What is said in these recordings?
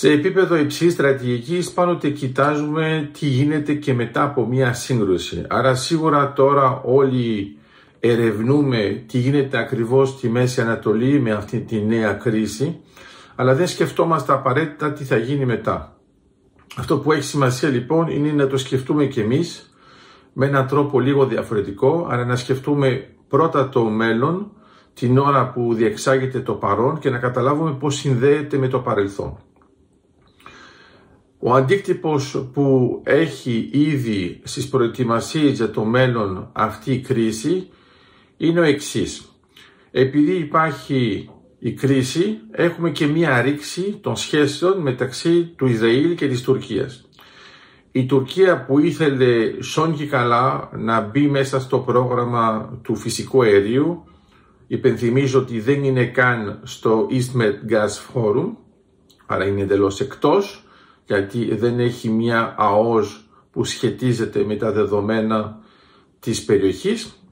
Σε επίπεδο υψηλής στρατηγικής πάντοτε κοιτάζουμε τι γίνεται και μετά από μια σύγκρουση. Άρα σίγουρα τώρα όλοι ερευνούμε τι γίνεται ακριβώς στη Μέση Ανατολή με αυτή τη νέα κρίση, αλλά δεν σκεφτόμαστε απαραίτητα τι θα γίνει μετά. Αυτό που έχει σημασία λοιπόν είναι να το σκεφτούμε και εμείς με έναν τρόπο λίγο διαφορετικό, αλλά να σκεφτούμε πρώτα το μέλλον, την ώρα που διεξάγεται το παρόν και να καταλάβουμε πώς συνδέεται με το παρελθόν. Ο αντίκτυπος που έχει ήδη στις προετοιμασίες για το μέλλον αυτή η κρίση είναι ο εξής. Επειδή υπάρχει η κρίση, έχουμε και μία ρήξη των σχέσεων μεταξύ του Ισραήλ και της Τουρκίας. Η Τουρκία που ήθελε σόν και καλά να μπει μέσα στο πρόγραμμα του φυσικού αερίου, υπενθυμίζω ότι δεν είναι καν στο EastMed Gas Forum, άρα είναι εντελώς εκτός, γιατί δεν έχει μια ΑΟΣ που σχετίζεται με τα δεδομένα της περιοχής.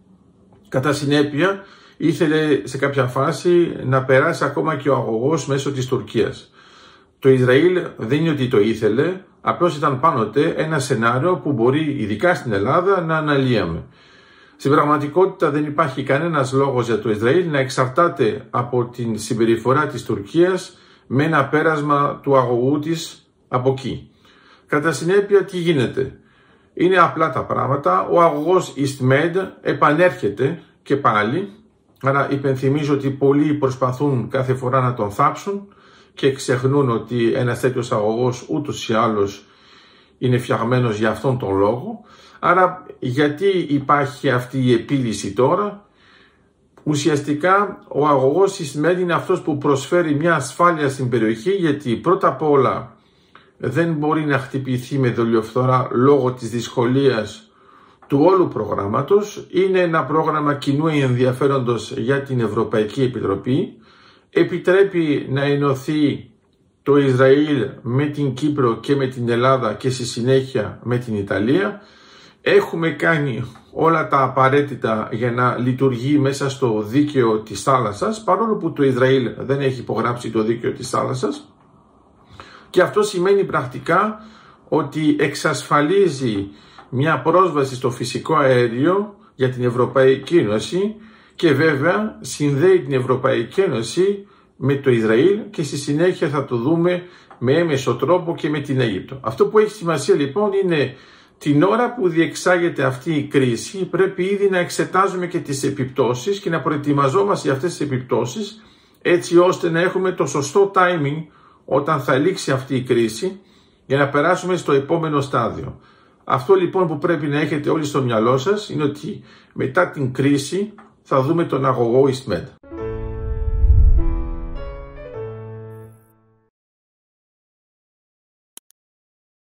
Κατά συνέπεια, ήθελε σε κάποια φάση να περάσει ακόμα και ο αγωγός μέσω της Τουρκίας. Το Ισραήλ δεν είναι ότι το ήθελε, απλώς ήταν πάντοτε ένα σενάριο που μπορεί ειδικά στην Ελλάδα να αναλύαμε. Στην πραγματικότητα δεν υπάρχει κανένας λόγος για το Ισραήλ να εξαρτάται από την συμπεριφορά της Τουρκίας με ένα πέρασμα του αγωγού της από εκεί. Κατά συνέπεια τι γίνεται; Είναι απλά τα πράγματα. Ο αγωγός EastMed επανέρχεται και πάλι. Άρα υπενθυμίζω ότι πολλοί προσπαθούν κάθε φορά να τον θάψουν και ξεχνούν ότι ένας τέτοιος αγωγός ούτως ή άλλως είναι φτιαγμένος για αυτόν τον λόγο. Άρα γιατί υπάρχει αυτή η επίλυση τώρα; Ουσιαστικά ο αγωγός EastMed είναι αυτός που προσφέρει μια ασφάλεια στην περιοχή γιατί πρώτα απ' όλα δεν μπορεί να χτυπηθεί με δολιοφθορά λόγω της δυσκολίας του όλου προγράμματος. Είναι ένα πρόγραμμα κοινού ενδιαφέροντος για την Ευρωπαϊκή Επιτροπή. Επιτρέπει να ενωθεί το Ισραήλ με την Κύπρο και με την Ελλάδα και στη συνέχεια με την Ιταλία. Έχουμε κάνει όλα τα απαραίτητα για να λειτουργεί μέσα στο δίκαιο της θάλασσας, παρόλο που το Ισραήλ δεν έχει υπογράψει το δίκαιο της θάλασσας. Και αυτό σημαίνει πρακτικά ότι εξασφαλίζει μια πρόσβαση στο φυσικό αέριο για την Ευρωπαϊκή Ένωση και βέβαια συνδέει την Ευρωπαϊκή Ένωση με το Ισραήλ και στη συνέχεια θα το δούμε με έμεσο τρόπο και με την Αίγυπτο. Αυτό που έχει σημασία λοιπόν είναι την ώρα που διεξάγεται αυτή η κρίση πρέπει ήδη να εξετάζουμε και τις επιπτώσεις και να προετοιμαζόμαστε για αυτές τις επιπτώσεις έτσι ώστε να έχουμε το σωστό timing όταν θα λήξει αυτή η κρίση για να περάσουμε στο επόμενο στάδιο. Αυτό λοιπόν που πρέπει να έχετε όλοι στο μυαλό σας είναι ότι μετά την κρίση θα δούμε τον αγωγό EastMed.